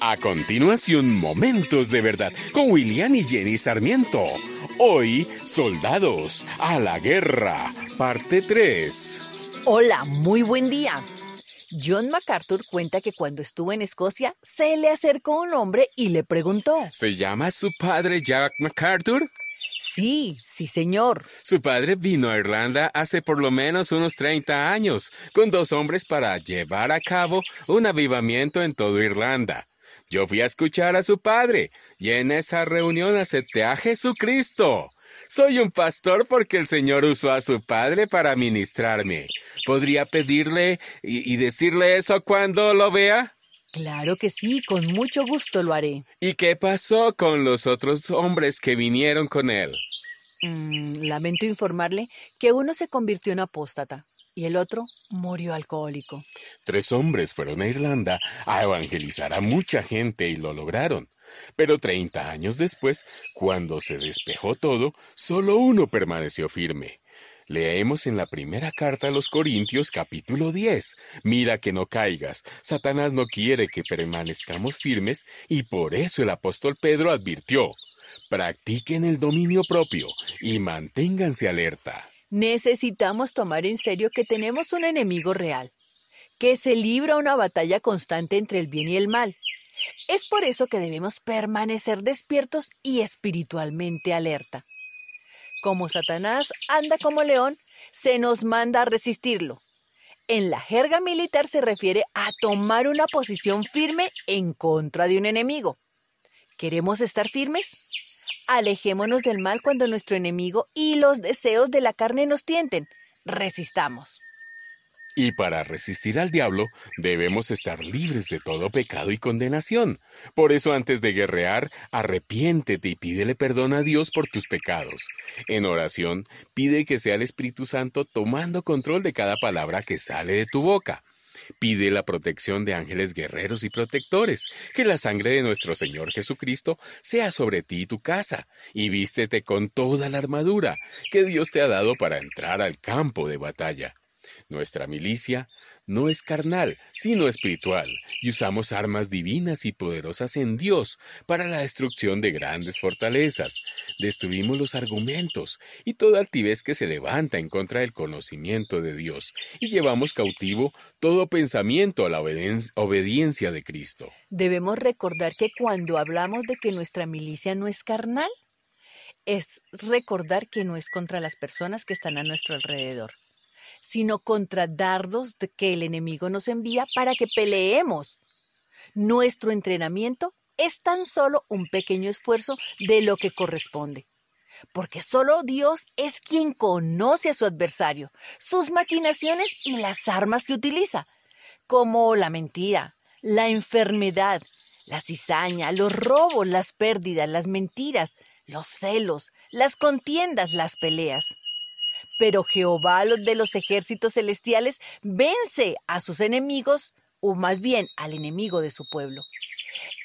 A continuación, Momentos de Verdad con William y Jenny Sarmiento. Hoy, Soldados a la Guerra, parte 3. Hola, muy buen día. John MacArthur cuenta que cuando estuvo en Escocia se le acercó un hombre y le preguntó. ¿Se llama su padre Jack MacArthur? Sí, sí, señor. Su padre vino a Irlanda hace por lo menos unos 30 años, con dos hombres para llevar a cabo un avivamiento en toda Irlanda. Yo fui a escuchar a su padre y en esa reunión acepté a Jesucristo. Soy un pastor porque el Señor usó a su padre para ministrarme. ¿Podría pedirle y, y decirle eso cuando lo vea? Claro que sí, con mucho gusto lo haré. ¿Y qué pasó con los otros hombres que vinieron con él? Mm, lamento informarle que uno se convirtió en apóstata y el otro murió alcohólico. Tres hombres fueron a Irlanda a evangelizar a mucha gente y lo lograron. Pero treinta años después, cuando se despejó todo, solo uno permaneció firme. Leemos en la primera carta a los Corintios capítulo 10. Mira que no caigas. Satanás no quiere que permanezcamos firmes y por eso el apóstol Pedro advirtió. Practiquen el dominio propio y manténganse alerta. Necesitamos tomar en serio que tenemos un enemigo real, que se libra una batalla constante entre el bien y el mal. Es por eso que debemos permanecer despiertos y espiritualmente alerta. Como Satanás anda como león, se nos manda a resistirlo. En la jerga militar se refiere a tomar una posición firme en contra de un enemigo. ¿Queremos estar firmes? Alejémonos del mal cuando nuestro enemigo y los deseos de la carne nos tienten. Resistamos. Y para resistir al diablo debemos estar libres de todo pecado y condenación. Por eso antes de guerrear, arrepiéntete y pídele perdón a Dios por tus pecados. En oración, pide que sea el Espíritu Santo tomando control de cada palabra que sale de tu boca. Pide la protección de ángeles guerreros y protectores, que la sangre de nuestro Señor Jesucristo sea sobre ti y tu casa, y vístete con toda la armadura que Dios te ha dado para entrar al campo de batalla. Nuestra milicia no es carnal, sino espiritual, y usamos armas divinas y poderosas en Dios para la destrucción de grandes fortalezas. Destruimos los argumentos y toda altivez que se levanta en contra del conocimiento de Dios, y llevamos cautivo todo pensamiento a la obediencia de Cristo. Debemos recordar que cuando hablamos de que nuestra milicia no es carnal, es recordar que no es contra las personas que están a nuestro alrededor sino contra dardos que el enemigo nos envía para que peleemos. Nuestro entrenamiento es tan solo un pequeño esfuerzo de lo que corresponde. Porque solo Dios es quien conoce a su adversario, sus maquinaciones y las armas que utiliza, como la mentira, la enfermedad, la cizaña, los robos, las pérdidas, las mentiras, los celos, las contiendas, las peleas. Pero Jehová de los ejércitos celestiales vence a sus enemigos, o más bien al enemigo de su pueblo.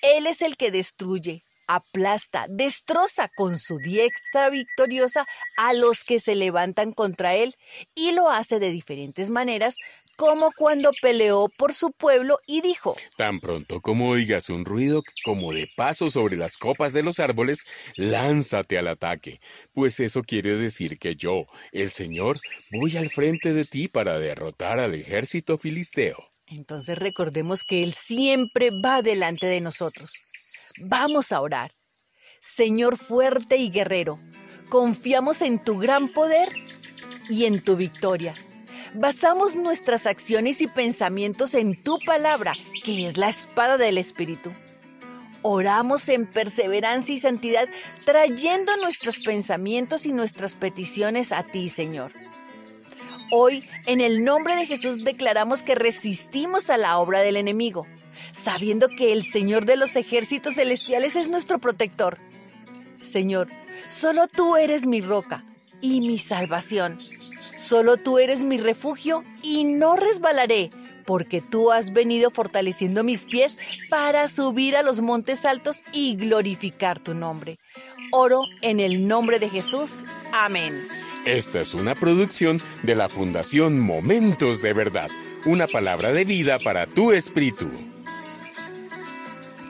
Él es el que destruye, aplasta, destroza con su diestra victoriosa a los que se levantan contra él y lo hace de diferentes maneras como cuando peleó por su pueblo y dijo, Tan pronto como oigas un ruido como de paso sobre las copas de los árboles, lánzate al ataque, pues eso quiere decir que yo, el Señor, voy al frente de ti para derrotar al ejército filisteo. Entonces recordemos que Él siempre va delante de nosotros. Vamos a orar. Señor fuerte y guerrero, confiamos en tu gran poder y en tu victoria. Basamos nuestras acciones y pensamientos en tu palabra, que es la espada del Espíritu. Oramos en perseverancia y santidad, trayendo nuestros pensamientos y nuestras peticiones a ti, Señor. Hoy, en el nombre de Jesús, declaramos que resistimos a la obra del enemigo, sabiendo que el Señor de los ejércitos celestiales es nuestro protector. Señor, solo tú eres mi roca y mi salvación. Solo tú eres mi refugio y no resbalaré, porque tú has venido fortaleciendo mis pies para subir a los montes altos y glorificar tu nombre. Oro en el nombre de Jesús. Amén. Esta es una producción de la Fundación Momentos de Verdad, una palabra de vida para tu espíritu.